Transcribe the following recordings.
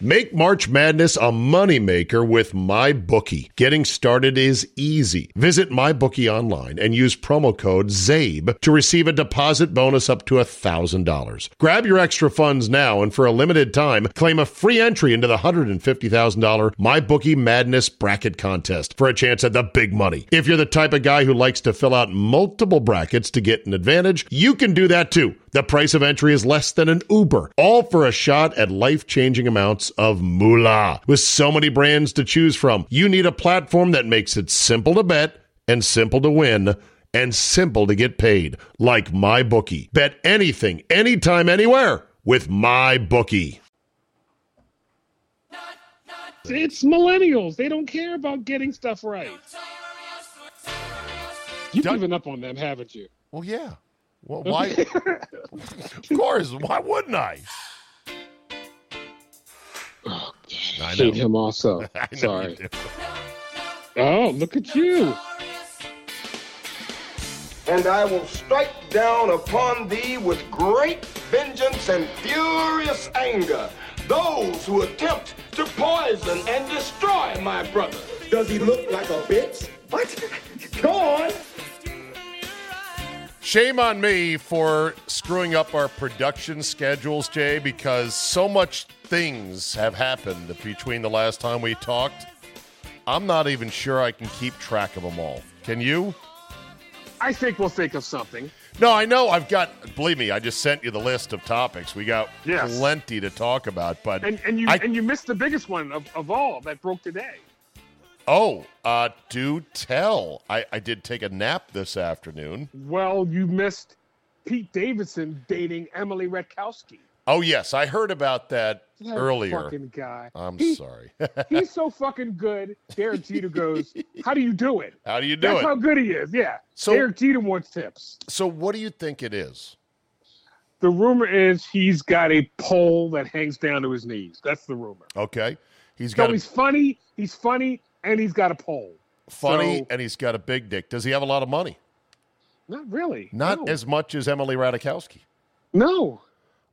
Make March Madness a moneymaker with MyBookie. Getting started is easy. Visit MyBookie online and use promo code ZABE to receive a deposit bonus up to $1,000. Grab your extra funds now and for a limited time, claim a free entry into the $150,000 MyBookie Madness bracket contest for a chance at the big money. If you're the type of guy who likes to fill out multiple brackets to get an advantage, you can do that too. The price of entry is less than an Uber, all for a shot at life changing amounts of moolah. With so many brands to choose from, you need a platform that makes it simple to bet and simple to win and simple to get paid, like MyBookie. Bet anything, anytime, anywhere with MyBookie. It's millennials. They don't care about getting stuff right. You've Done- given up on them, haven't you? Well, yeah. Well, why? of course. Why wouldn't I? Oh, I hate know. him also. I know Sorry. you do. Oh, look at you. and I will strike down upon thee with great vengeance and furious anger those who attempt to poison and destroy my brother. Does he look like a bitch? What? Go on. Shame on me for screwing up our production schedules, Jay, because so much things have happened between the last time we talked. I'm not even sure I can keep track of them all. Can you? I think we'll think of something. No, I know. I've got. Believe me, I just sent you the list of topics. We got Yes. plenty to talk about. But And and you I- and you missed the biggest one of, of all that broke today. Oh, uh, do tell. I, I did take a nap this afternoon. Well, you missed Pete Davidson dating Emily Ratajkowski. Oh yes, I heard about that That earlier. fucking guy. I'm He- sorry. He's so fucking good. Derek Jeter goes, "How do you do it?" How do you do That's it? That's how good he is. Yeah. So- Derek Jeter wants tips. so, what do you think it is? The rumor is he's got a pole that hangs down to his knees. That's the rumor. Okay, he's So got a he's funny. He's funny, and he's got a pole. funny so- and he's got a big dick. Does he have a lot of money? Not really. Not no. as much as Emily Ratajkowski. no.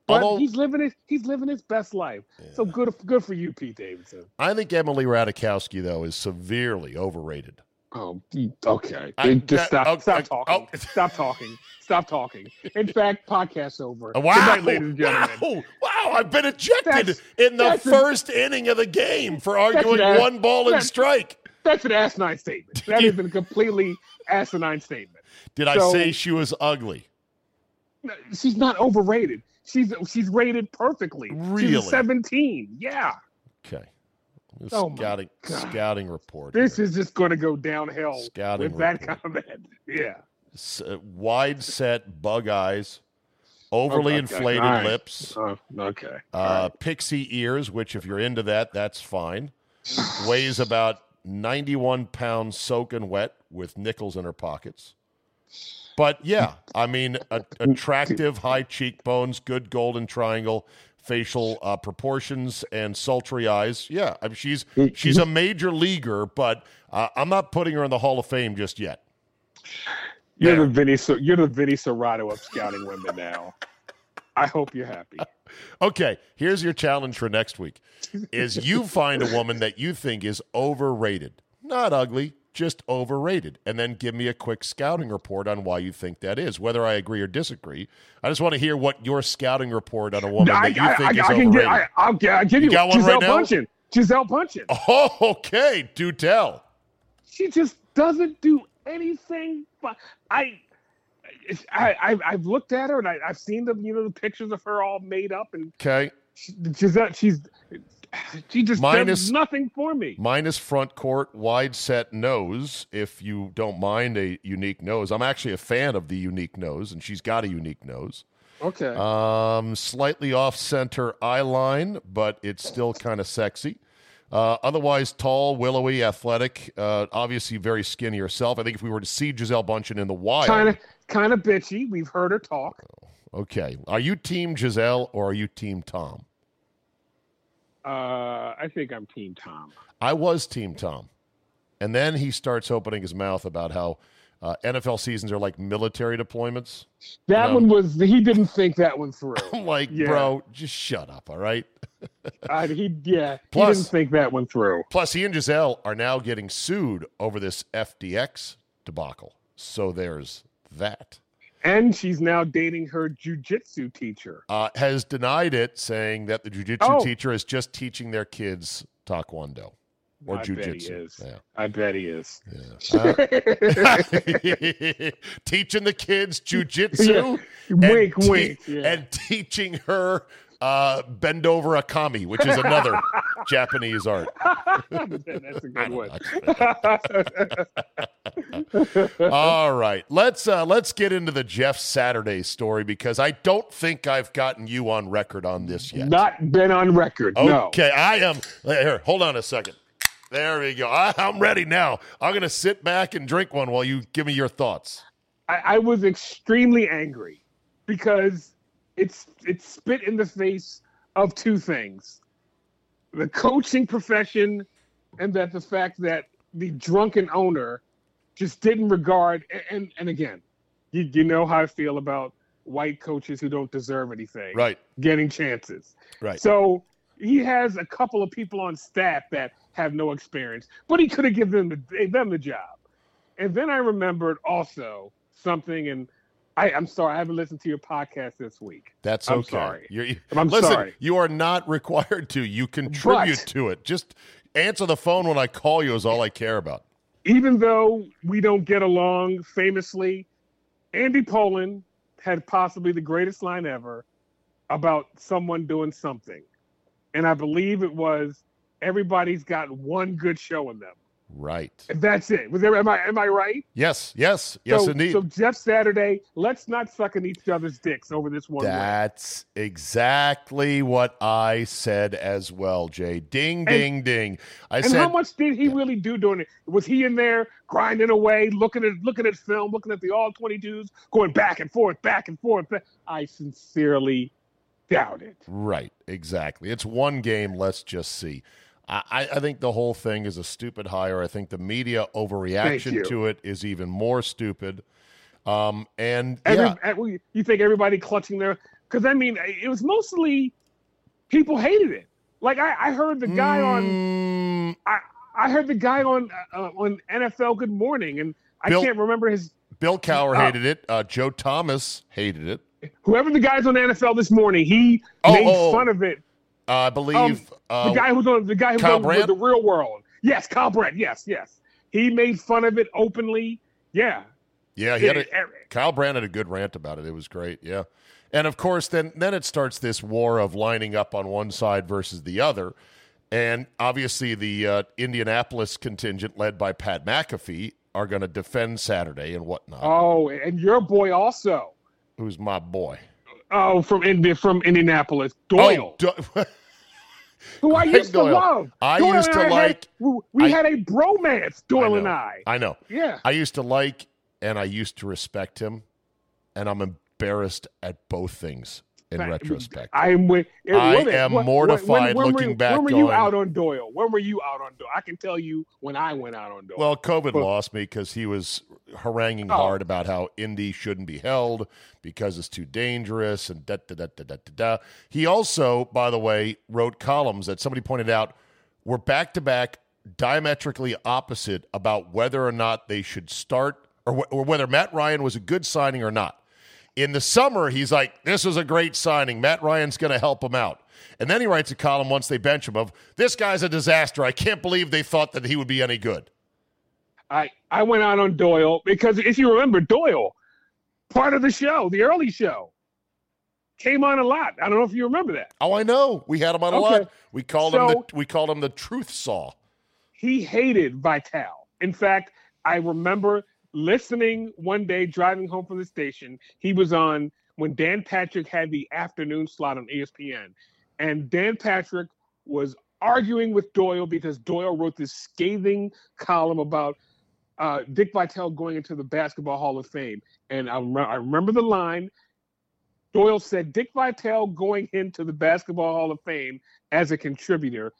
But Although- he's living his he's living his best life. So good good for you, Pete Davidson. I think Emily Ratajkowski though is severely overrated. Oh, mm, okay. I- Just stop, oh, stop oh, talking. oh. Stop talking. Stop talking. In fact, podcast's over. Wow, Good night, ladies and gentlemen. wow, wow! I've been ejected That's- in the that's a- first inning of the game for arguing ass- one ball and strike. That's an asinine statement. That is a completely asinine statement. Did I say she was ugly? She's not overrated. She's she's rated perfectly. She's Really? a 17. Yeah. Okay. Oh scouting scouting report. This here. is just going to go downhill Scouting with that comment. Yeah. S- uh, wide set bug eyes, overly Okay, inflated right. lips, Oh, okay. uh, pixie ears, which if you're into that, that's fine. Weighs about 91 pounds soaking wet with nickels in her pockets. But yeah, I mean, a, attractive, high cheekbones, good golden triangle, facial uh, proportions, and sultry eyes. Yeah, I mean, she's she's a major leaguer, but uh, I'm not putting her in the Hall of Fame just yet. You're There. the Vinny. You're the Vinny Cerrato of scouting women now. I hope you're happy. Okay, here's your challenge for next week: is you find a woman that you think is overrated, not ugly, just overrated, and then give me a quick scouting report on why you think that is. Whether I agree or disagree, I just want to hear what your scouting report on a woman I, that you I, think I, is I can overrated. get. I, I'll, I'll give you, got one Gisele right now? Bundchen. Gisele Bundchen. oh, okay, do tell. She just doesn't do anything. But I, I, I I've looked at her and I, I've seen the you know the pictures of her all made up and Okay, Gisele. She's she just Minus- does nothing for me. minus front court, wide set nose. If you don't mind a unique nose, I'm actually a fan of the unique nose, and she's got a unique nose. Okay. Um, slightly off center eye line, but it's still kind of sexy. Uh, otherwise, tall, willowy, athletic. Uh, obviously, very skinny herself. I think if we were to see Gisele Bundchen in the wild, kind of kind of bitchy. We've heard her talk. okay. Are you Team Gisele or are you Team Tom? Uh, I think I'm Team Tom. I was Team Tom, and then he starts opening his mouth about how Uh, NFL seasons are like military deployments. That No. one was he didn't think that one through. I'm like, Yeah. bro, just shut up, all right? I, he yeah, Plus- he didn't think that one through. Plus, he and Gisele are now getting sued over this FTX debacle. So there's that. And she's now dating her jujitsu teacher. Uh, has denied it, saying that the jujitsu Oh. teacher is just teaching their kids taekwondo or I bet he jujitsu. is. Yeah. I bet he is. Yeah. teaching the kids jujitsu. and Wink, te- wink. Yeah. And teaching her uh, bend over akami, which is another Japanese art. That's a good one. All right, let's uh, let's get into the Jeff Saturday story because I don't think I've gotten you on record on this yet. Not been on record. No. Okay, I am. Here, hold on a second. There we go. I, I'm ready now. I'm going to sit back and drink one while you give me your thoughts. I, I was extremely angry because it's it's spit in the face of two things: the coaching profession, and that the fact that the drunken owner just didn't regard. And and, again, you you know how I feel about white coaches who don't deserve anything, Right, getting chances. right. So he has a couple of people on staff that have no experience, but he could have given them the, them the job. And then I remembered also something, and I, I'm sorry, I haven't listened to your podcast this week. That's I'm okay. sorry. You're, you, I'm listen, sorry. you are not required to. You contribute But- to it. Just answer the phone when I call you is all I care about. Even though we don't get along famously, Andy Pollin had possibly the greatest line ever about someone doing something. And I believe it was everybody's got one good show in them. Right. That's it. Was there am I am I right? Yes, yes, yes, so, indeed. So Jeff Saturday, let's not suck in each other's dicks over this one. That's exactly what I said as well, Jay. Ding, ding, ding. I And said, how much did he really do during it? Was he in there grinding away, looking at looking at film, looking at the all twenty twos, going back and forth, back and forth? I sincerely doubt it. right, exactly. It's one game. Let's just see. I, I think the whole thing is a stupid hire. I think the media overreaction to it is even more stupid. Um, and Every, yeah, you think everybody clutching their? Because I mean, it was mostly people hated it. Like I, I heard the guy on Mm, I, I heard the guy on uh, on NFL Good Morning, and I Bill- can't remember his Bill Cowher Oh. hated it. Uh, Joe Thomas hated it. whoever the guys on NFL this morning. He Oh, made oh, fun of it. Uh, I believe uh, The guy who's on the guy who's Kyle on Brandt? the real world. Yes, Kyle Brandt. Yes, yes. He made fun of it openly. Yeah. yeah, he had a, Kyle Brandt had a good rant about it. It was great. Yeah. And of course, then then it starts this war of lining up on one side versus the other. And obviously, the uh, Indianapolis contingent, led by Pat McAfee, are going to defend Saturday and whatnot. oh, and your boy also. Who's my boy? Oh, from Indi- from Indianapolis, oh, Doyel, Oh, Do- who I used to love. I Doyel used to had- like- we we I- had a bromance, Doyel I and. I. I know. Yeah. I used to like and I used to respect him, and I'm embarrassed at both things in But- retrospect. I'm with. it- I am what- mortified were looking you, back When were you out on Doyel? When were you out on Doyel? I can tell you when I went out on Doyel. Well, COVID But- lost me because he was haranguing Oh. hard about how Indy shouldn't be held because it's too dangerous and da da da da da da. He also, by the way, wrote columns that somebody pointed out were back to back, diametrically opposite about whether or not they should start or, wh- or whether Matt Ryan was a good signing or not. In the summer, he's like, "This is a great signing. Matt Ryan's going to help him out." And then he writes a column once they bench him of, "This guy's a disaster. I can't believe they thought that he would be any good." I I went out on Doyel because if you remember Doyel, part of the show, the early show, came on a lot. I don't know if you remember that. Oh, I know. We had him on a Okay. lot. We called him the we called him the truth saw. He hated Vitale. In fact, I remember listening one day driving home from the station. He was on when Dan Patrick had the afternoon slot on ESPN, and Dan Patrick was arguing with Doyel because Doyel wrote this scathing column about uh, Dick Vitale going into the Basketball Hall of Fame. And I, rem- I remember the line. Doyel said Dick Vitale going into the Basketball Hall of Fame as a contributor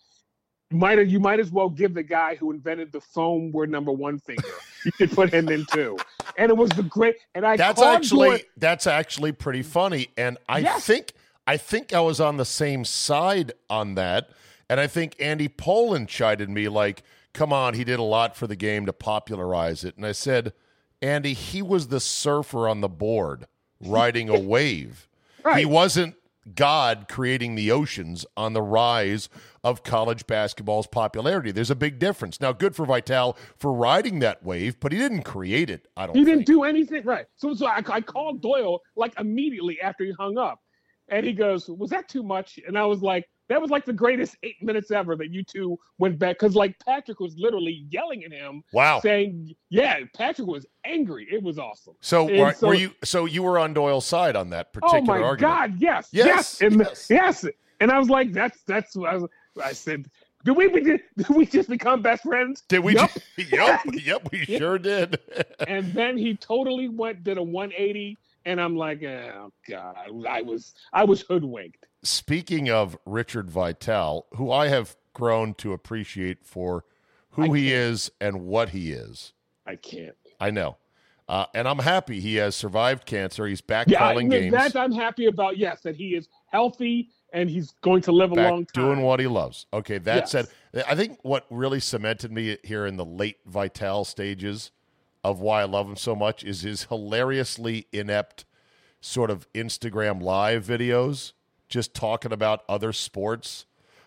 might you might as well give the guy who invented the foam word number one finger you could put him in too. And it was the great. And I that's actually Jordan- that's actually pretty funny, and I Yes. think I think I was on the same side on that, and I think Andy Pollin chided me like, "Come on, he did a lot for the game to popularize it," and I said, "Andy, he was the surfer on the board riding a wave. He wasn't." God creating the oceans on the rise of college basketball's popularity. There's a big difference. Now, good for Vitale for riding that wave, but he didn't create it. I don't. He didn't think. do anything right. So, so I, I called Doyel like immediately after he hung up, and he goes, "Was that too much?" And I was like, "That was like the greatest eight minutes ever that you two went back." Because like Patrick was literally yelling at him, Wow. saying, "Yeah, Patrick was angry. It was awesome." So, were, so- were you? So you were on Doyel's side on that oh, particular argument? Oh my argument. God! Yes, Yes, yes, and yes. yes. And I was like, "That's that's." what I, was, I said, "Do we be- did we just become best friends?" Did we? Yup. yep, yep, we sure did. and then he totally went did a 180 and i'm like oh god i was i was hoodwinked Speaking of Richard Vitale, who I have grown to appreciate for who he is and what he is, i can't. I know, uh, and I'm happy he has survived cancer. He's back yeah I, calling games, that i'm happy about yes that he is healthy and he's going to live a long time. doing what he loves. Okay, that Yes. said, I think what really cemented me here in the late Vitale stages of why I love him so much is his hilariously inept sort of Instagram live videos just talking about other sports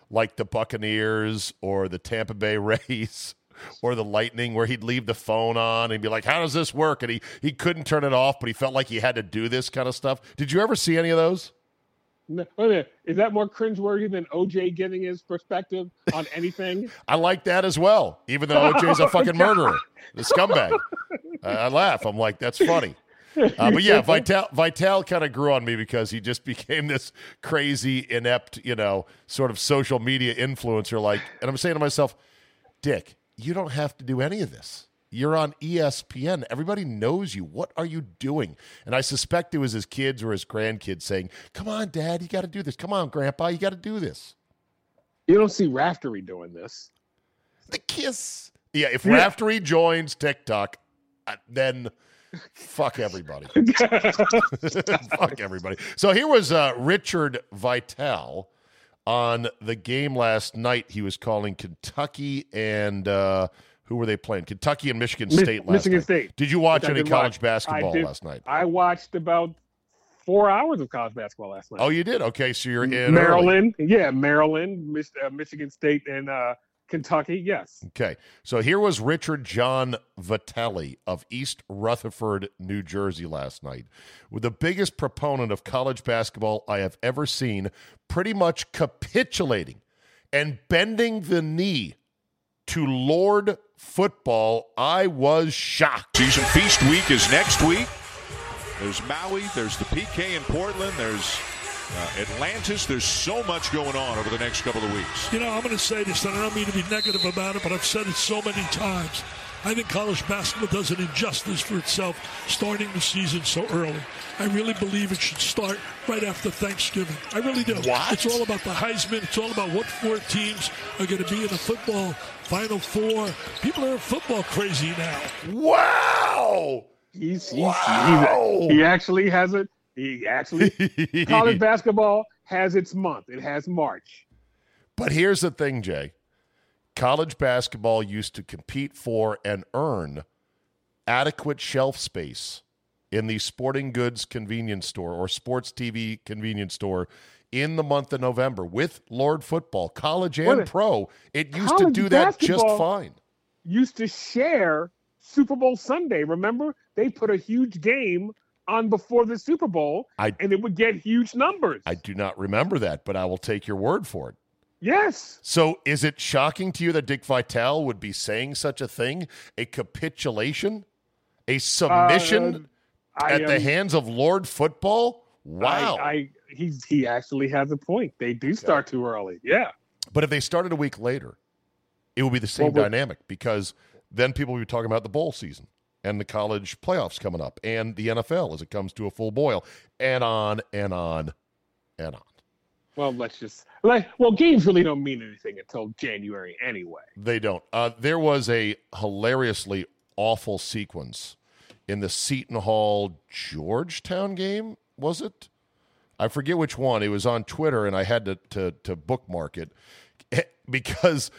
like the Buccaneers or the Tampa Bay Rays or the Lightning where he'd leave the phone on and be like, "How does this work?" and he he couldn't turn it off, but he felt like he had to do this kind of stuff. Did you ever see any of those? No, wait a minute. is that more cringeworthy than oj giving his perspective on anything I like that as well, even though OJ's a oh fucking murderer, the scumbag. I, I laugh. I'm like, that's funny. Uh, but yeah, Vitale Vitale kind of grew on me because he just became this crazy, inept, you know, sort of social media influencer. Like, and I'm saying to myself, Dick, you don't have to do any of this. You're on ESPN. Everybody knows you. What are you doing? And I suspect it was his kids or his grandkids saying, "Come on, Dad, you got to do this. Come on, Grandpa, you got to do this." you don't see raftery doing this The kiss. Yeah, if Yeah. Raftery joins TikTok, uh, then fuck everybody. fuck everybody. So here was uh, Richard Vitale on the game last night. He was calling Kentucky and uh, who were they playing? Kentucky and Michigan Mi- State last Michigan night. State. Did you watch Which any college watch. basketball did. last night? i watched about four hours of college basketball last night Oh, you did. Okay, so you're in early. Maryland, yeah, Maryland, Mich- uh, Michigan State, and uh, Kentucky. Yes, Okay, so here was Richard John Vitelli of East Rutherford, New Jersey last night, with the biggest proponent of college basketball I have ever seen, pretty much capitulating and bending the knee to Lord football. I was shocked. Season Feast Week is next week. There's Maui, there's the PK in Portland, there's uh, Atlantis. There's so much going on over the next couple of weeks. You know, I'm going to say this, and I don't mean to be negative about it, but I've said it so many times. I think college basketball does an injustice for itself starting the season so early. I really believe it should start right after Thanksgiving. I really do. What? It's all about the Heisman. It's all about what four teams are going to be in the football Final Four. People are football crazy now. Wow! he's, he's, Wow! he's he actually has it. He actually college basketball has its month. It has March. But here's the thing, Jay. College basketball used to compete for and earn adequate shelf space in the sporting goods convenience store or sports TV convenience store in the month of November with Lord football, college and a- pro. It used to do that just fine. Used to share Super Bowl Sunday. Remember, they put a huge game on before the Super Bowl, I- and it would get huge numbers. I do not remember that, but I will take your word for it. yes, So, is it shocking to you that Dick Vitale would be saying such a thing? A capitulation? A submission Uh, at the hands of Lord Football? Wow. I, I he's he actually has a point. They do start too early. Yeah. but if they started a week later, it would be the same Well, dynamic because then people would be talking about the bowl season and the college playoffs coming up and the NFL as it comes to a full boil and on and on and on. Well, let's just like well, games really don't mean anything until January anyway. They don't. Uh, there was a hilariously awful sequence in the Seton Hall Georgetown game, was it? I forget which one. It was on Twitter, and I had to to, to bookmark it because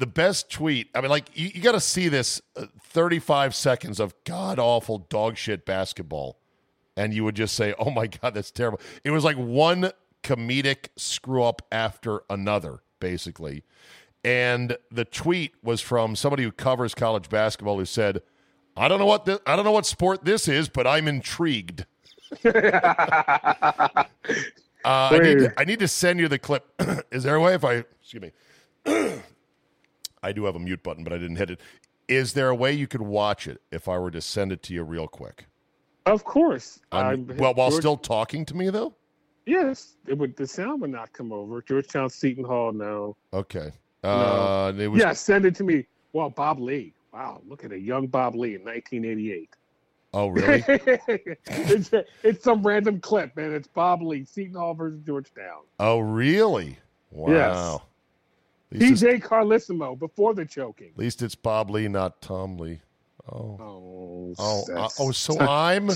the best tweet. I mean, like you, you got to see this uh, 35 seconds of god awful dog shit basketball, and you would just say, "Oh my god, that's terrible." It was like one comedic screw up after another, basically. And the tweet was from somebody who covers college basketball who said, "I don't know what this, I don't know what sport this is, but I'm intrigued." uh, I, need to, I need to send you the clip. is there a way if I excuse me? I do have a mute button, but I didn't hit it. Is there a way you could watch it if I were to send it to you real quick? Of course. Um, well, while George, still talking to me, though. Yes, it would. The sound would not come over. Georgetown, Seton Hall, no. Okay. Uh, no. Was, yeah, send it to me. Well, Bob Ley. Wow, look at a young Bob Ley in 1988. Oh, really? it's, it's, some random clip, man. It's Bob Ley, Seton Hall versus Georgetown. Oh, really? Wow. Yes. PJ Carlesimo before the choking. At least it's Bob Ley, not Tom Lee. Oh. Oh. Oh. Oh so I'm.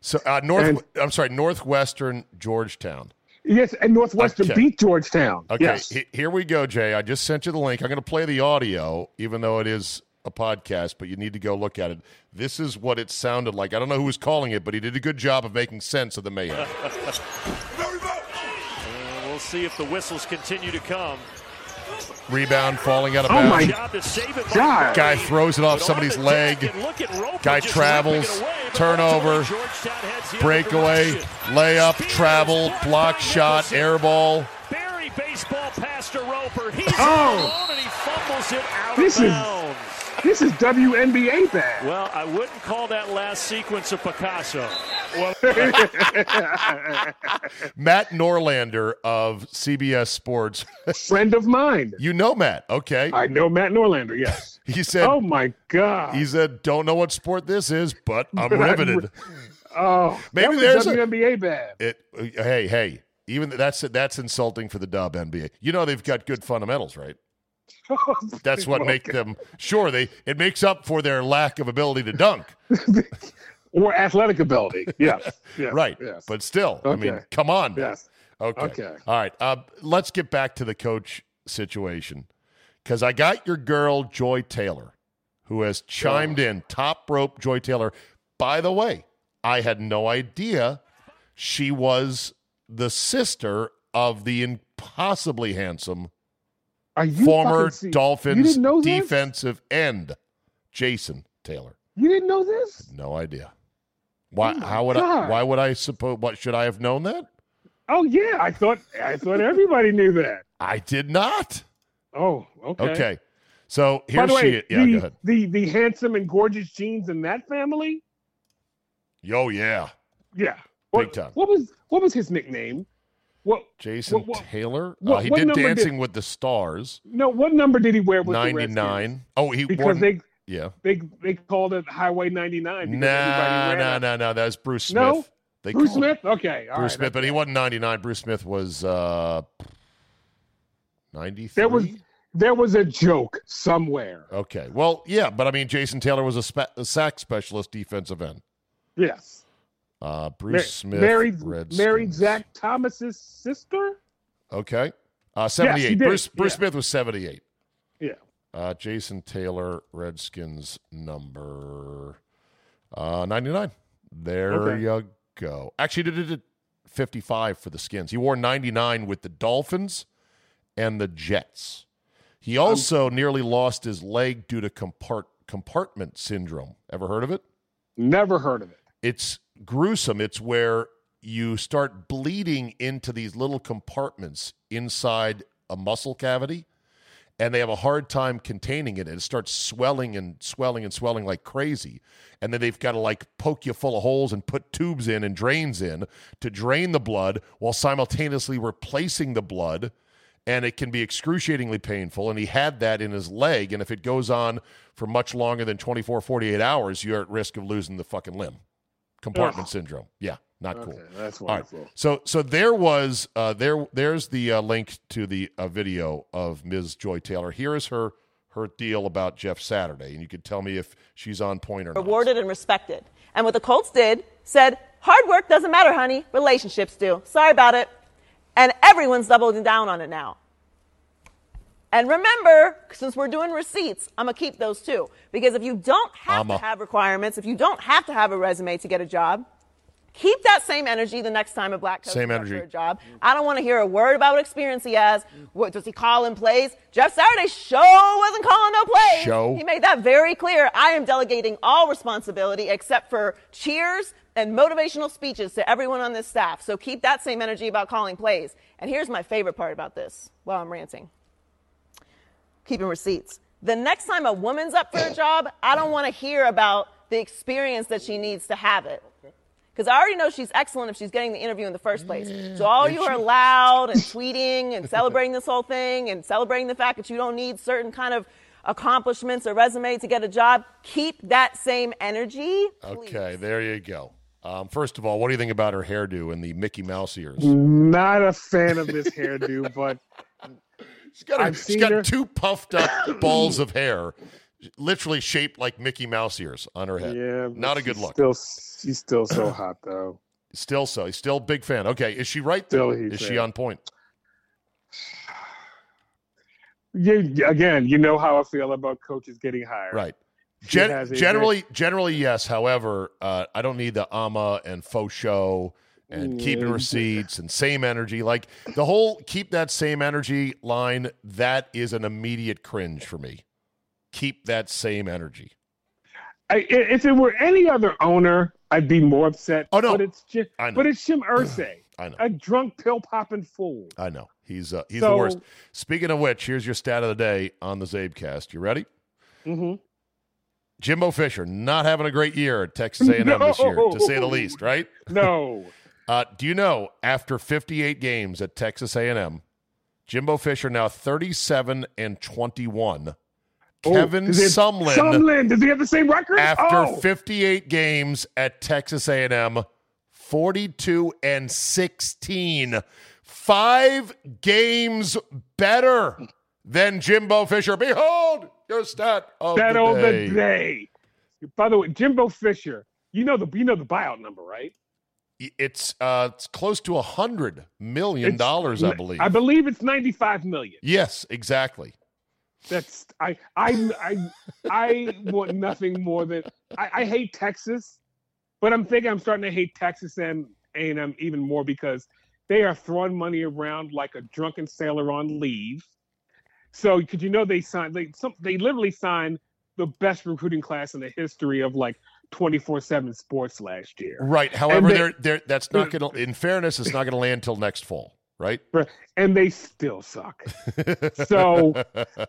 So uh, North. And, I'm sorry, Northwestern Georgetown. Yes, and Northwestern okay. beat Georgetown. Okay, yes. H- here we go, Jay. I just sent you the link. I'm going to play the audio, even though it is a podcast, but you need to go look at it. This is what it sounded like. I don't know who was calling it, but he did a good job of making sense of the mayhem. uh, we'll see if the whistles continue to come. Rebound falling out of bounds. Oh my God! Guy throws it off somebody's leg. Guy travels. Turnover. Breakaway. Layup. Travel. Block shot. Air ball. Barry baseball pass to Roper. He's oh. alone and he fumbles it out this of bounds. Is- this is WNBA bad. Well, I wouldn't call that last sequence of Picasso. Well, Matt Norlander of CBS Sports, friend of mine. You know Matt, okay? I know Matt Norlander. Yes. he said, "Oh my god." He said, "Don't know what sport this is, but I'm riveted." oh, maybe there's WNBA a, bad. It. Hey, hey. Even that's that's insulting for the Dub NBA. You know they've got good fundamentals, right? That's what make them sure they it makes up for their lack of ability to dunk. or athletic ability. Yes. yes right. Yes. But still, okay. I mean, come on. Yes. Okay. Okay. All right. Uh, let's get back to the coach situation because I got your girl Joy Taylor, who has chimed oh. in. Top rope Joy Taylor. By the way, I had no idea she was the sister of the impossibly handsome former Dolphins defensive end, Jason Taylor. You didn't know this? No idea. Why? Oh how would God. I? Why would I suppose? What should I have known that? Oh yeah, I thought I thought everybody knew that. I did not. Oh, okay. Okay. So here she way, Yeah, the, go ahead. The the handsome and gorgeous genes in that family. Yo, yeah. Yeah. Big what, time. What was what was his nickname? What Jason what, what, Taylor? What, uh, he did Dancing did, with the Stars. No, what number did he wear with 99. Oh, he because wore, they yeah. They they called it Highway 99 No, no, no, no, that was Bruce Smith. No? They Bruce Smith? Okay. Bruce right, Smith, but he wasn't 99. Bruce Smith was uh 93. There was there was a joke somewhere. Okay. Well, yeah, but I mean Jason Taylor was a, spe- a sack specialist defensive end. Yes. Uh, Bruce Mar- Smith married, married Zach Thomas's sister. Okay, uh, seventy-eight. Yes, Bruce Bruce yeah. Smith was seventy-eight. Yeah. Uh, Jason Taylor, Redskins number uh, ninety-nine. There okay. you go. Actually, did it fifty-five for the Skins. He wore ninety-nine with the Dolphins and the Jets. He also um, nearly lost his leg due to compart- compartment syndrome. Ever heard of it? Never heard of it. It's gruesome. It's where you start bleeding into these little compartments inside a muscle cavity and they have a hard time containing it. And it starts swelling and swelling and swelling like crazy. And then they've got to like poke you full of holes and put tubes in and drains in to drain the blood while simultaneously replacing the blood. And it can be excruciatingly painful. And he had that in his leg. And if it goes on for much longer than 24, 48 hours, you're at risk of losing the fucking limb compartment Ugh. syndrome. Yeah, not okay, cool. That's wonderful. So so there was uh, there there's the uh, link to the uh, video of Ms. Joy Taylor. Here is her her deal about Jeff Saturday, and you could tell me if she's on point or not. rewarded and respected. And what the Colts did said, hard work doesn't matter, honey. Relationships do. Sorry about it. And everyone's doubling down on it now. And remember, since we're doing receipts, I'm going to keep those too. Because if you don't have to have requirements, if you don't have to have a resume to get a job, keep that same energy the next time a black coach Same energy. for a job. I don't want to hear a word about what experience he has. What does he call in plays? Jeff Saturday show wasn't calling no plays. Show. He made that very clear. I am delegating all responsibility except for cheers and motivational speeches to everyone on this staff. So keep that same energy about calling plays. And here's my favorite part about this while I'm ranting keeping receipts. The next time a woman's up for a job, I don't want to hear about the experience that she needs to have it. Because I already know she's excellent if she's getting the interview in the first place. so all you are loud and tweeting and celebrating this whole thing and celebrating the fact that you don't need certain kind of accomplishments or resume to get a job, keep that same energy. please. Okay, there you go. Um, first of all, what do you think about her hairdo and the Mickey Mouse ears? Not a fan of this hairdo, but She's got, her- she's got her. two puffed up balls of hair, literally shaped like Mickey Mouse ears on her head. yeah, Not a good look. Still, she's still so hot though. Still so. He's still a big fan. Okay, is she right? Though? Is she on point? You, again, you know how I feel about coaches getting hired. Right. Gen- generally, generally, yes. However, uh, I don't need the AMA and faux show and keeping Yeah. receipts and same energy. Like the whole keep that same energy line, that is an immediate cringe for me. Keep that same energy. I, if it were any other owner, I'd be more upset. Oh, no. but it's Jim, I know. but it's Jim Irsay, I know. a drunk pill popping fool. I know. He's uh, he's So- the worst. Speaking of which, here's your stat of the day on the Zabecast. You ready? Mm-hmm. Jimbo Fisher not having a great year at Texas A&M this year, to say the least. Right? No, Uh, do you know after 58 games at Texas A&M, Jimbo Fisher now 37 and 21. Oh, Kevin does he have- Sumlin Sumlin, does he have the same record? after oh. 58 games at Texas A&M, 42 and 16. 5 games better than Jimbo Fisher. Behold, your stat of that the day. the day. By the way, Jimbo Fisher, you know the you know the buyout number, right? It's uh it's close to a 100 million dollars, I believe. I believe it's ninety five million. yes, exactly. That's I I I I want nothing more than I, I hate Texas, but I'm thinking I'm starting to hate Texas and A and M even more because they are throwing money around like a drunken sailor on leave. So because you know they signed they some they literally signed the best recruiting class in the history of like 24/7 sports last year. Right. However, they- they're, they're, that's not going to, in fairness, it's not going to land till next fall, right? and they still suck. So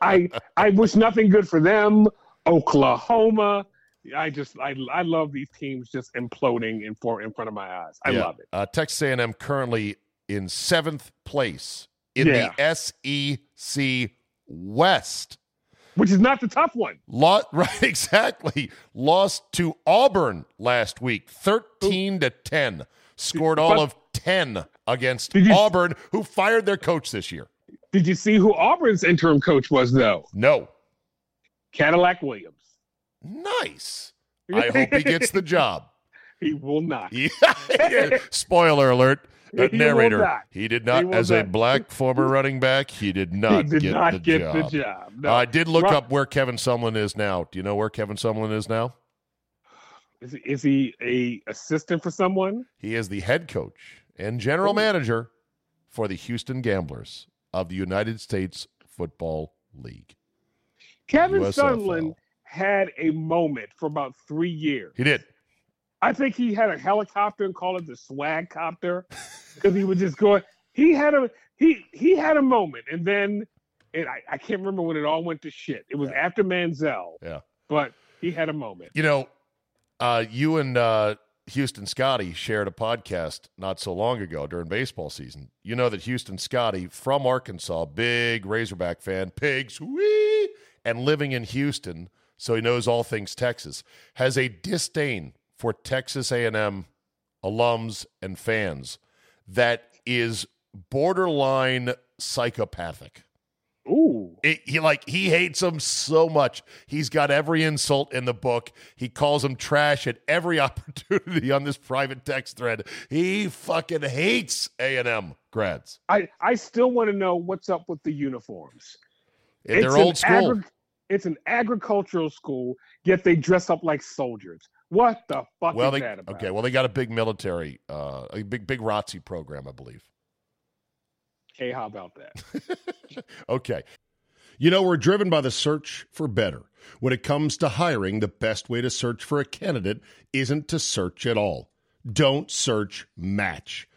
I I wish nothing good for them. Oklahoma. I just I I love these teams just imploding in for in front of my eyes. I Yeah. love it. Uh, Texas A&M currently in seventh place in Yeah. the SEC West. Which is not the tough one. Lo- right, exactly. Lost to Auburn last week, thirteen to ten. Scored all But- of ten against you- Auburn, who fired their coach this year. Did you see who Auburn's interim coach was though? No, Cadillac Williams. nice. I hope he gets the job. He will not. Yeah. yeah. Spoiler alert. Uh, He narrator. not. He did not, He as a black former running back, he did not he did get, not the, get job. the job. No. Uh, I did look up where Kevin Sumlin is now. Do you know where Kevin Sumlin is now? Is he, is he a assistant for someone? He is the head coach and general Oh. manager for the Houston Gamblers of the United States Football League. Kevin USFL. Sutherland had a moment for about three years. He did. I think he had a helicopter and called it the swag copter because he was just going. He had a he he had a moment, and then and I, I can't remember when it all went to shit. It was after Manziel. Yeah. but he had a moment. You know, uh, you and uh, Houston Scotty shared a podcast not so long ago during baseball season. You know that Houston Scotty from Arkansas, big Razorback fan, pigs, wee, and living in Houston, so he knows all things Texas, has a disdain for Texas A&M alums and fans that is borderline psychopathic. Ooh. It- he like he hates them so much. He's got every insult in the book. He calls them trash at every opportunity on this private text thread. He fucking hates A and M grads. I, I still want to know what's up with the uniforms. And they're old school. agri- it's an agricultural school, yet they dress up like soldiers. What the fuck well, is they that about? okay. Well, they got a big military, uh, a big big ROTC program, I believe. Okay, how about that? Okay. You know, we're driven by the search for better. When it comes to hiring, the best way to search for a candidate isn't to search at all. Don't search, match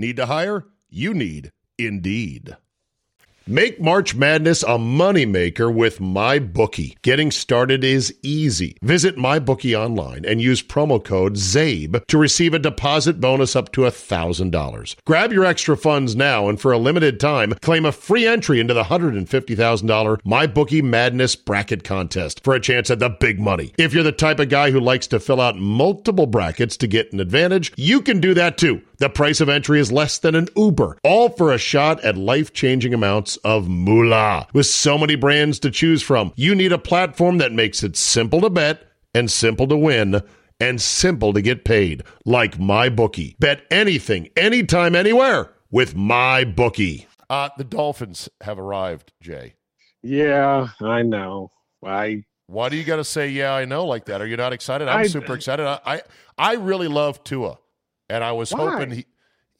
Need to hire? You need Indeed. Make March Madness a moneymaker with MyBookie. Getting started is easy. Visit MyBookie online and use promo code ZABE to receive a deposit bonus up to $1,000. Grab your extra funds now and for a limited time, claim a free entry into the $150,000 MyBookie Madness Bracket Contest for a chance at the big money. If you're the type of guy who likes to fill out multiple brackets to get an advantage, you can do that too. The price of entry is less than an Uber, all for a shot at life changing amounts of moolah. With so many brands to choose from, you need a platform that makes it simple to bet and simple to win and simple to get paid, like MyBookie. Bet anything, anytime, anywhere with MyBookie. Uh, the Dolphins have arrived, Jay. Yeah, I know. I Why do you got to say, yeah, I know, like that? Are you not excited? I'm I- super excited. I, I, I really love Tua, and I was Why? hoping he,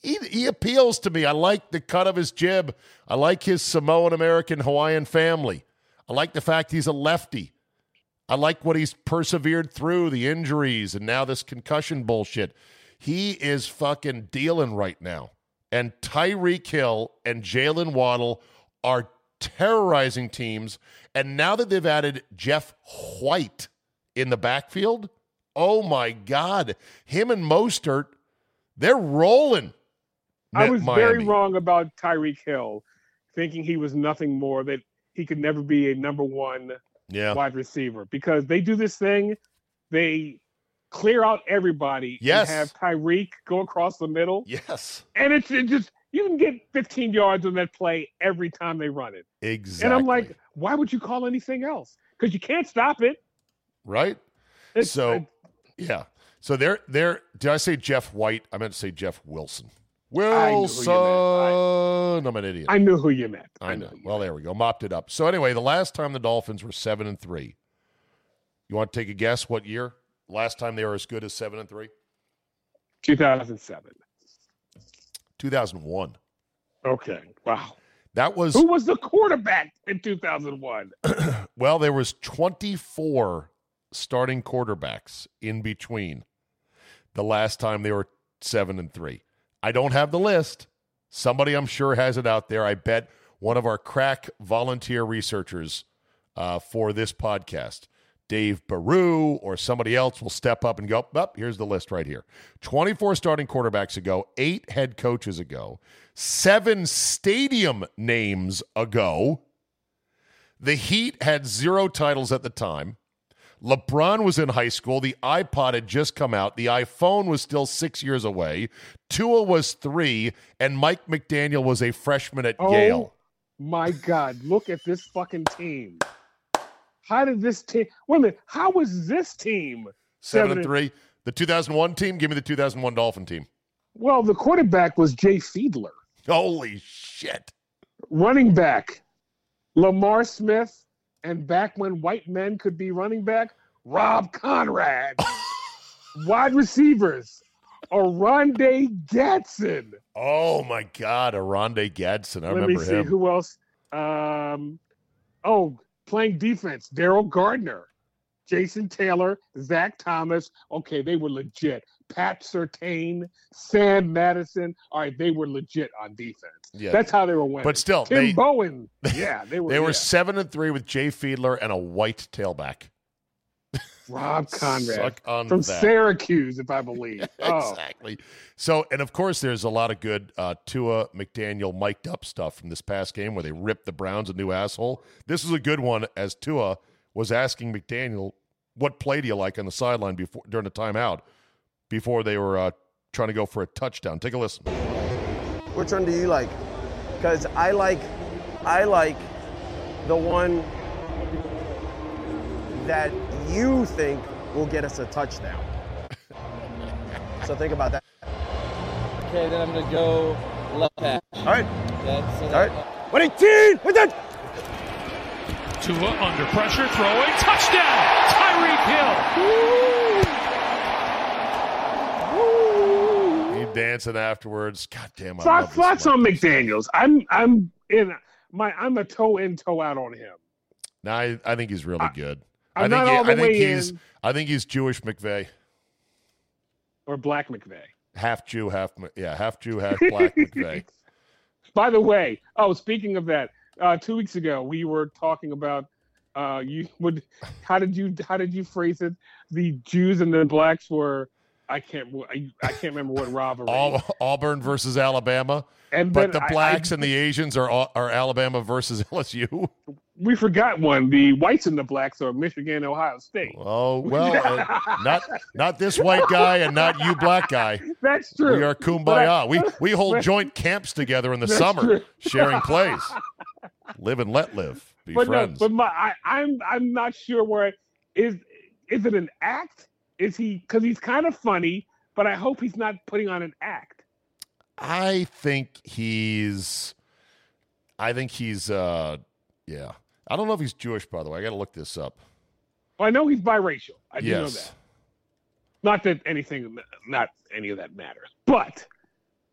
he, he appeals to me. I like the cut of his jib. I like his Samoan American Hawaiian family. I like the fact he's a lefty. I like what he's persevered through the injuries and now this concussion bullshit. He is fucking dealing right now. And Tyreek Hill and Jaylen Waddle are terrorizing teams. And now that they've added Jeff White in the backfield, oh my God. Him and Mostert, they're rolling. I was very wrong about Tyreek Hill, thinking he was nothing more that he could never be a number one Yeah. wide receiver because they do this thing, they clear out everybody Yes. and have Tyreek go across the middle, Yes. and it's it just you can get 15 yards on that play every time they run it. Exactly. And I'm like, why would you call anything else? Because you can't stop it. right? It's, So- Yeah. So they're they're did I say Jeff White? I meant to say Jeff Wilson. knew who you meant. Wilson. I- I'm an idiot. I knew who you meant. I know. who you Well, there we go. Mopped it up. So anyway, the last time the Dolphins were seven and three. You want to take a guess what year? Last time they were as good as seven and three? 2007. 2001. Okay. Wow. That was Who was the quarterback in 2001? well, there was 24 starting quarterbacks in between the last time they were seven and three. I don't have the list. Somebody I'm sure has it out there. I bet one of our crack volunteer researchers uh, for this podcast, Dave Baru or somebody else, will step up and go, up, here's the list right here. 24 starting quarterbacks ago, eight head coaches ago, seven stadium names ago. The Heat had zero titles at the time. LeBron was in high school. The iPod had just come out. The iPhone was still six years away. Tua was three, and Mike McDaniel was a freshman at Oh, Yale. My God, look at this fucking team. How did this team? Wait a minute. How was this team? Seven seven and and- three. The 2001 team. Give me the 2001 Dolphin team. Well, the quarterback was Jay Fiedler. Holy shit! Running back, Lamar Smith, and back when white men could be running back, Rob Konrad. Wide receivers, Oronde Gadsden. Oh my God, Oronde Gadsden. I Let me remember see him. who else. Um, oh, playing defense, Daryl Gardner, Jason Taylor, Zach Thomas. Okay, they were legit. Pat Surtain, Sam Madison. All right, they were legit on defense. Yeah. That's how they were winning. But still, Tim they- Bowen. Yeah, they were. They were yeah. seven and three with Jay Fiedler and a white tailback. Rob Konrad Suck on from that. Syracuse, if I believe. Oh, exactly. So, and of course, there's a lot of good uh, Tua McDaniel mic'd up stuff from this past game where they ripped the Browns a new asshole. This is a good one as Tua was asking McDaniel, "What play do you like on the sideline before during the timeout before they were uh, trying to go for a touchdown?" Take a listen. Which one do you like? Because I like, I like the one that you think will get us a touchdown. so think about that. Okay, then I'm gonna go left hash. All right, That's all right. Winning team, with that. Tua under pressure, throwing, touchdown! Tyreek Hill! Dancing afterwards. God damn, I love thoughts, this thoughts one. on McDaniel's. I'm I'm in my I'm a toe in toe out on him. No, I, I think he's really good. I I'm think not he- I think he's in. I think he's Jewish McVeigh. or Black McVeigh. half Jew, half yeah, half Jew, half black McVeigh. By the way, oh, speaking of that, uh, two weeks ago we were talking about uh, you would how did you how did you phrase it? The Jews and the blacks were I can't I, I can't remember what rivalry. All, Auburn versus Alabama, and but the blacks I- and the Asians are are Alabama versus LSU. we forgot one. The whites and the blacks are Michigan, Ohio State. Oh well, uh, not not this white guy and not you black guy. That's true. We are kumbaya. We we hold joint camps together in the summer, true. sharing plays. Live and let live. Be but friends. no, but my I, I'm I'm not sure where is is it an act? Is he because he's kind of funny, but I hope he's not putting on an act. I think he's. I think he's. uh Yeah, I don't know if he's Jewish. By the way, I got to look this up. Well, I know he's biracial. I do know that. Not that anything, not any of that matters, but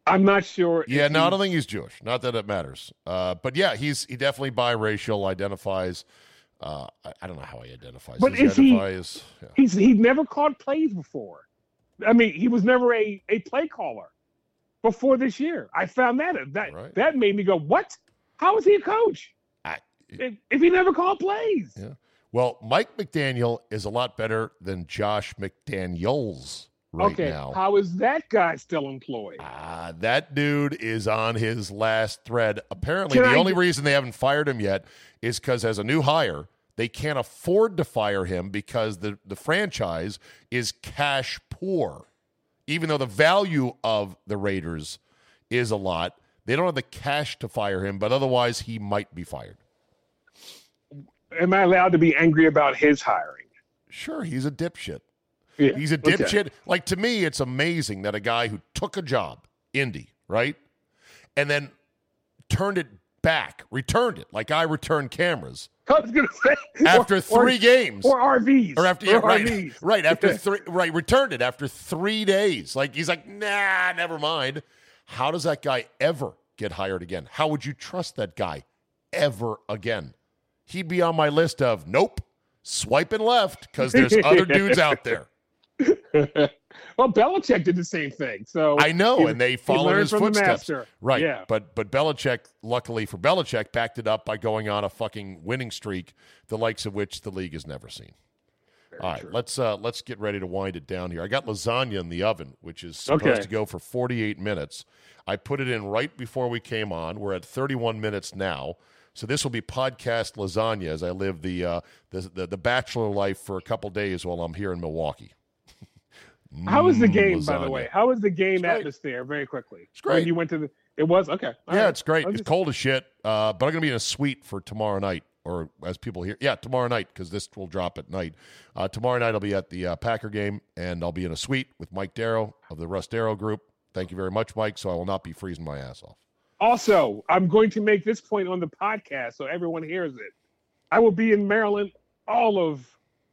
I'm not sure. Yeah, no, I don't think he's Jewish. Not that it matters. Uh, but yeah, he's he definitely biracial. Identifies. Uh, I, I don't know how he identifies. But is he- as- yeah. he's he never called plays before. I mean, he was never a a play caller before this year. I found that that Right. that made me go, what? How is he a coach? I- if, if he never called plays. Yeah. Well, Mike McDaniel is a lot better than Josh McDaniels right okay, now. how is that guy still employed? Ah, that dude is on his last thread. Apparently, Can the I only get- reason they haven't fired him yet is because, as a new hire, they can't afford to fire him because the, the franchise is cash poor. Even though the value of the Raiders is a lot, they don't have the cash to fire him, but otherwise, he might be fired. Am I allowed to be angry about his hiring? Sure, he's a dipshit. Yeah, He's a okay. dipshit. Like to me, it's amazing that a guy who took a job, Indy, right, and then turned it back, returned it like I returned cameras I was gonna say after or- three or, games, or RVs or after yeah, right, RVs. right after three, right, returned it after three days. Like he's like, nah, never mind. How does that guy ever get hired again? How would you trust that guy ever again? He'd be on my list of nope, swiping left because there's other dudes out there. well, Belichick did the same thing. So I know, he- and they followed his footsteps. Right. Yeah. But but Belichick, luckily for Belichick, backed it up by going on a fucking winning streak, the likes of which the league has never seen. All right, let's uh, let's get ready to wind it down here. I got lasagna in the oven, which is supposed Okay. to go for 48 minutes. I put it in right before we came on. We're at 31 minutes now. So this will be podcast lasagna as I live the uh, the, the the bachelor life for a couple days while I'm here in Milwaukee. How was the game, by the way? How was the game atmosphere? Very quickly. It's great. When you went to the. It was okay. All yeah, right. it's great. It's just- cold as shit, uh, but I'm going to be in a suite for tomorrow night, or as people hear, yeah, tomorrow night because this will drop at night. Uh, tomorrow night I'll be at the uh, Packer game, and I'll be in a suite with Mike Darrow of the Russ Darrow Group. Thank you very much, Mike. So I will not be freezing my ass off. Also, I'm going to make this point on the podcast so everyone hears it. I will be in Maryland all of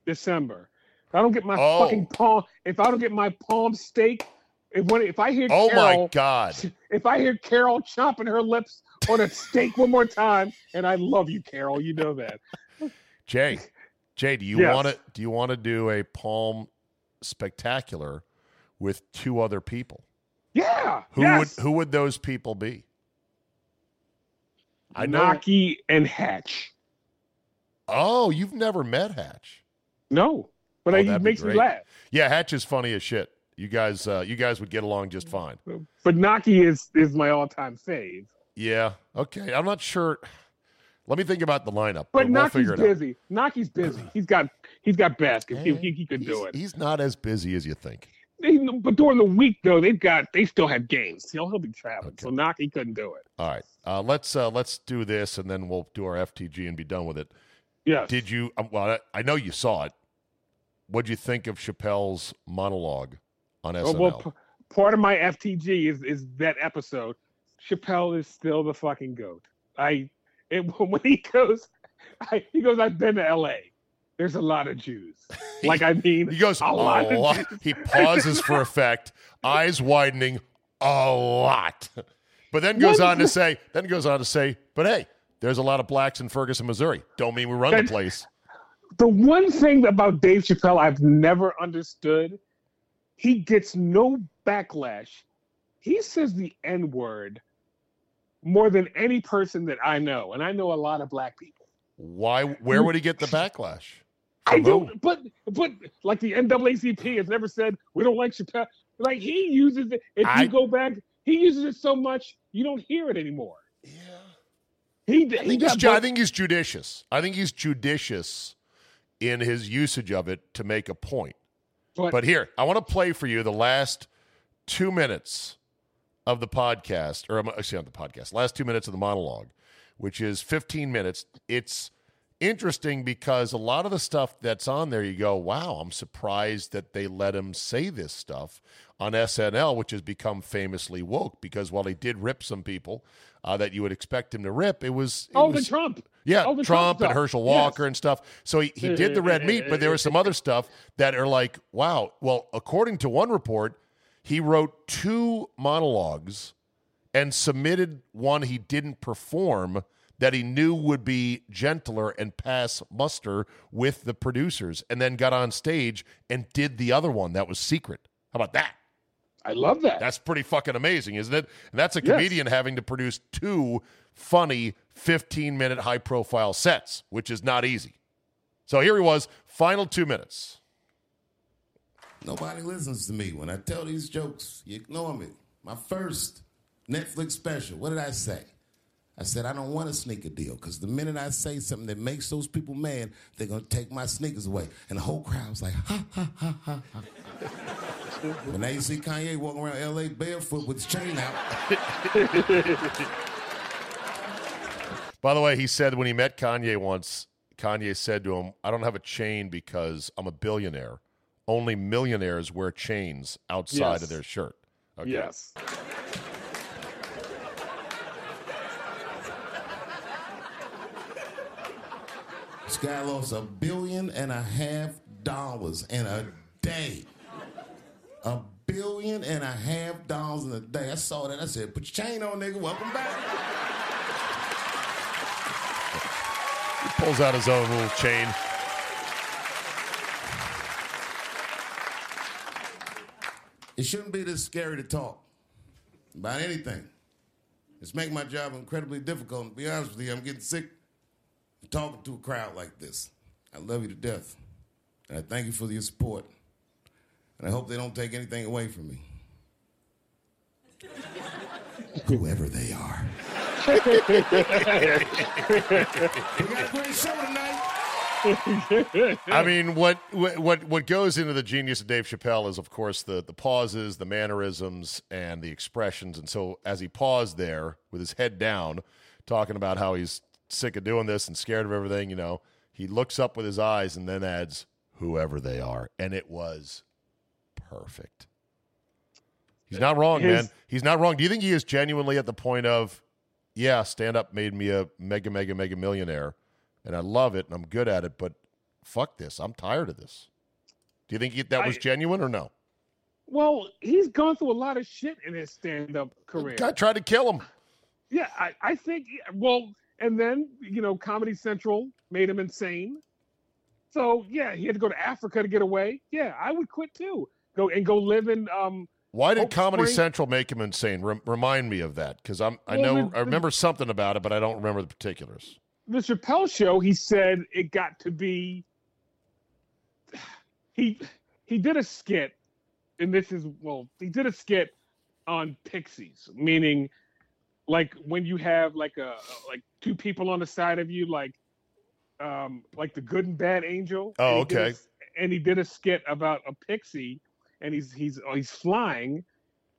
December. I don't get my Oh. fucking palm, if I don't get my palm steak, if when if I hear Oh Carol, my God. if I hear Carol chomping her lips on a steak one more time, and I love you, Carol, you know that. Jay, Jay, do you Yes. want to do you want to do a palm spectacular with two other people? Yeah. Who yes. would who would those people be? I know. Naki and Hatch. Oh, you've never met Hatch. No, but Oh, it makes me laugh. Yeah, Hatch is funny as shit. You guys, uh, you guys would get along just fine. But Naki is is my all time fave. Yeah. Okay. I'm not sure. Let me think about the lineup. But we'll Naki's out. busy. Naki's busy. He's got he's got baskets. He, he, he could do it. he's not as busy as you think. They- but during the week though, they've got they still have games. He'll he'll be traveling. So Naki couldn't do it. All right. Uh, let's uh, let's do this, and then we'll do our FTG and be done with it. Yeah. Did you? Um, well, I, I know you saw it. What'd you think of Chappelle's monologue on SNL? Oh, well, p- part of my FTG is is that episode. Chappelle is still the fucking goat. I it, when he goes, I, he goes. I've been to L.A. There's a lot of Jews. Like I mean, he goes a lot "A of lot." He pauses for effect, eyes widening a lot, but then goes on to say, then goes on to say, but hey, there's a lot of blacks in Ferguson, Missouri. Don't mean we run the place. The one thing about Dave Chappelle I've never understood, he gets no backlash. He says the N word more than any person that I know, and I know a lot of black people. Why? Where would he get the backlash? I From who? don't, but but like the NAACP has never said we don't like Chappelle. Like he uses it. If I- you go back, he uses it so much you don't hear it anymore. Yeah. He, I he think, he's, got ju- I think he's judicious. I think he's judicious in his usage of it to make a point. But- But here, I want to play for you the last two minutes of the podcast, or um, actually not the podcast, last two minutes of the monologue, which is 15 minutes. It's interesting because a lot of the stuff that's on there, you go, wow, I'm surprised that they let him say this stuff on SNL, which has become famously woke. Because while he did rip some people uh, that you would expect him to rip, it was. It oh, the was Trump. yeah, the Trump, and. Herschel Yes. Walker and stuff. So he, he did the red meat, but there was some other stuff that are like, wow. Well, according to one report, he wrote two monologues and submitted one he didn't perform that he knew would be gentler and pass muster with the producers, and then got on stage and did the other one that was secret. How about that? I love that. That's pretty fucking amazing, isn't it? And that's a Yes. comedian having to produce two funny 15 minute high profile sets, which is not easy. So here he was, final two minutes. Nobody listens to me when I tell these jokes. You ignore me. My first Netflix special. What did I say? I said I don't want a sneaker deal because the minute I say something that makes those people mad, they're gonna take my sneakers away, and the whole crowd's like, ha ha ha ha ha. but now you see Kanye walking around L.A. barefoot with his chain out. By the way, he said when he met Kanye once, Kanye said to him, I don't have a chain because I'm a billionaire. Only millionaires wear chains outside Yes. of their shirt. Okay. Yes. This guy lost a billion and a half dollars in a day. A billion and a half dollars in a day. I saw that. I said, put your chain on, nigga. Welcome back. He pulls out his own little chain. It shouldn't be this scary to talk about anything. It's making my job incredibly difficult. To be honest with you, I'm getting sick talking to a crowd like this. I love you to death. And I thank you for your support. And I hope they don't take anything away from me. Whoever they are. we got a great show tonight. I mean, what what what goes into the genius of Dave Chappelle is, of course, the the pauses, the mannerisms, and the expressions. And so, as he paused there with his head down, talking about how he's sick of doing this and scared of everything, you know, he looks up with his eyes and then adds, "Whoever they are," and it was perfect. He's not wrong, His- man. He's not wrong. Do you think he is genuinely at the point of, yeah, stand up made me a mega, mega, mega millionaire, and I love it and I'm good at it, but fuck this. I'm tired of this. Do you think he, that was I- genuine or no? Well, he's gone through a lot of shit in his stand-up career. Guy tried to kill him. Yeah, I, I think. Well, and then you know, Comedy Central made him insane. So yeah, he had to go to Africa to get away. Yeah, I would quit too. Go and go live in. Um, Why did Hope Comedy Spring- Central make him insane? Rem- remind me of that because I'm I Well, know the- I remember something about it, but I don't remember the particulars. the Chappelle show, he said it got to be. He he did a skit, and this is well, he did a skit on Pixies, meaning like when you have like a like two people on the side of you, like um like the good and bad angel. Oh, and did a okay. and he did a skit about a pixie, and he's he's oh, he's flying,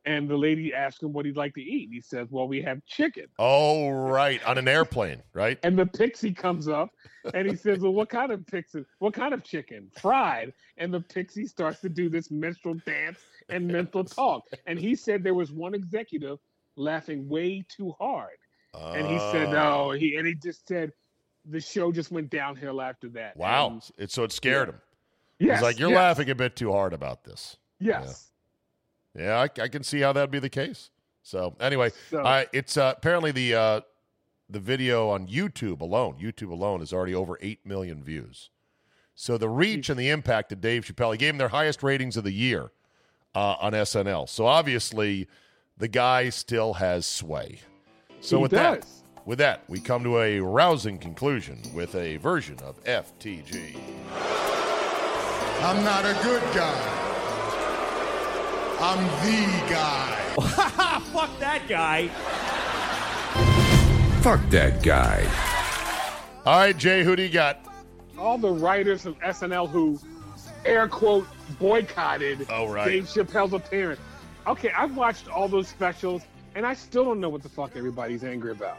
and the lady asked him what he'd like to eat. He says, "Well, we have chicken." Oh, right, on an airplane, right? And the pixie comes up and he says, Well, what kind of pixie? What kind of chicken? Fried. And the pixie starts to do this menstrual dance and mental talk. And he said there was one executive laughing way too hard. And he said, Oh. No, he and he just said the show just went downhill after that. Wow. And It, so it scared yeah. him. yes, He's like, you're yes, laughing a bit too hard about this. Yes. Yeah, I, I can see how that'd be the case. So anyway, So- I it's uh, apparently the uh, the video on YouTube alone, YouTube alone, is already over eight million views. So the reach and the impact of Dave Chappelle, he gave him their highest ratings of the year uh, on SNL. So obviously, the guy still has sway. So He with that, with that, we come to a rousing conclusion with a version of FTG. I'm not a good guy. I'm the guy. Fuck that guy. Fuck that guy. All right, Jay, who do you got? All the writers of SNL who air quote boycotted Oh, right. Dave Chappelle's appearance. Okay, I've watched all those specials and I still don't know what the fuck everybody's angry about.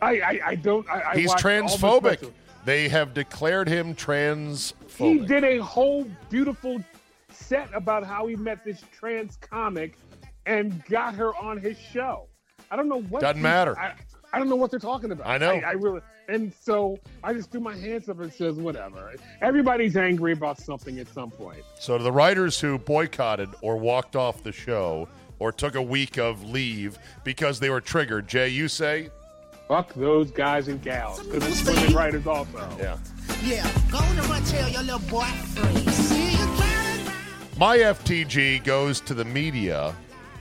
I I, I don't I, I He's all the transphobic. They have declared him transphobic. He did a whole beautiful set about how he met this trans comic and got her on his show. I don't know what Doesn't these- matter. I, I don't know what they're talking about. I know. I, I really and so I just threw my hands up and says whatever. Everybody's angry about something at some point. So to the writers who boycotted or walked off the show or took a week of leave because they were triggered, Jay, you say? Fuck those guys and gals because it's women writers also. Yeah. Yeah, go on and run tell your little boy. See you clowning My FTG goes to the media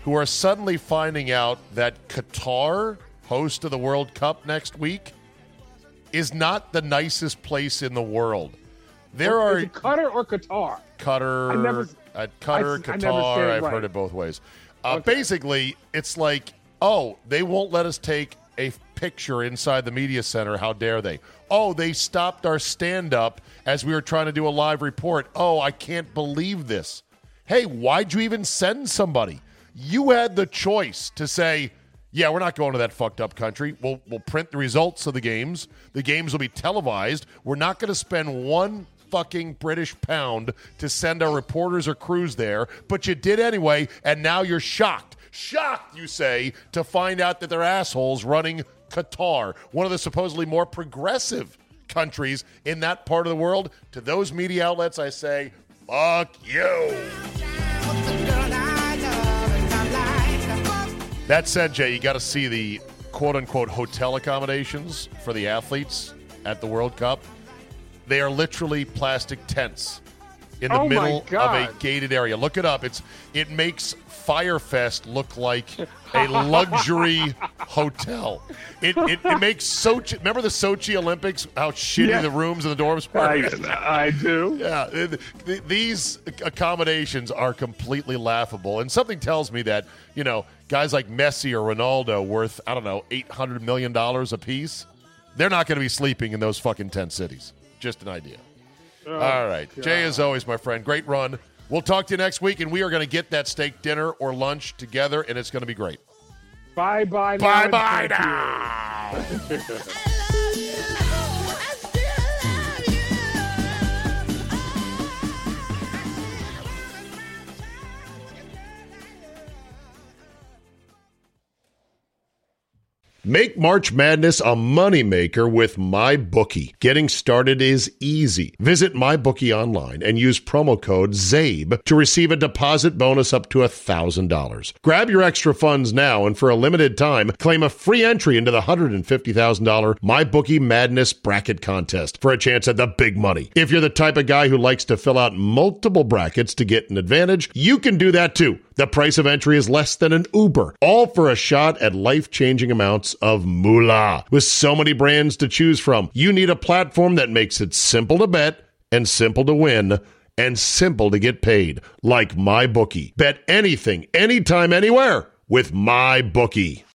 who are suddenly finding out that Qatar, host of the World Cup next week, is not the nicest place in the world. There are Qatar or Qatar? Qatar, I never- uh, Qatar, I- I Qatar. it I've right. heard it both ways. Uh, Basically, it's like, oh, they won't let us take a picture inside the media center. How dare they? Oh, they stopped our stand up as we were trying to do a live report. Oh, I can't believe this. Hey, why'd you even send somebody? You had the choice to say, yeah, we're not going to that fucked up country. We'll, we'll print the results of the games. The games will be televised. We're not going to spend one fucking British pound to send our reporters or crews there, but you did anyway, and now you're shocked. Shocked, you say, to find out that they're assholes running Qatar, one of the supposedly more progressive countries in that part of the world. To those media outlets, I say, fuck you. That said, Jay, you got to see the quote unquote hotel accommodations for the athletes at the World Cup. They are literally plastic tents in the Oh, middle of a gated area. Look it up. It's it makes Fyre Fest look like a luxury hotel. It, it it makes Sochi. Remember the Sochi Olympics? How shitty Yeah. the rooms and the dorms were. I, I do. Yeah, th- th- these accommodations are completely laughable, and something tells me that you know guys like Messi or Ronaldo, worth I don't know eight hundred million dollars a piece, they're not going to be sleeping in those fucking tent cities. Just an idea. Oh, All right, God. Jay, as always, my friend, great run. We'll talk to you next week, and we are going to get that steak dinner or lunch together, and it's going to be great. Bye bye. Bye bye now. Make March Madness a moneymaker with MyBookie. Getting started is easy. Visit MyBookie online and use promo code ZABE to receive a deposit bonus up to $1,000. Grab your extra funds now and for a limited time, claim a free entry into the $150,000 MyBookie Madness Bracket Contest for a chance at the big money. If you're the type of guy who likes to fill out multiple brackets to get an advantage, you can do that too. The price of entry is less than an Uber, all for a shot at life changing amounts of moolah. With so many brands to choose from, you need a platform that makes it simple to bet and simple to win and simple to get paid, like MyBookie. Bet anything, anytime, anywhere with MyBookie.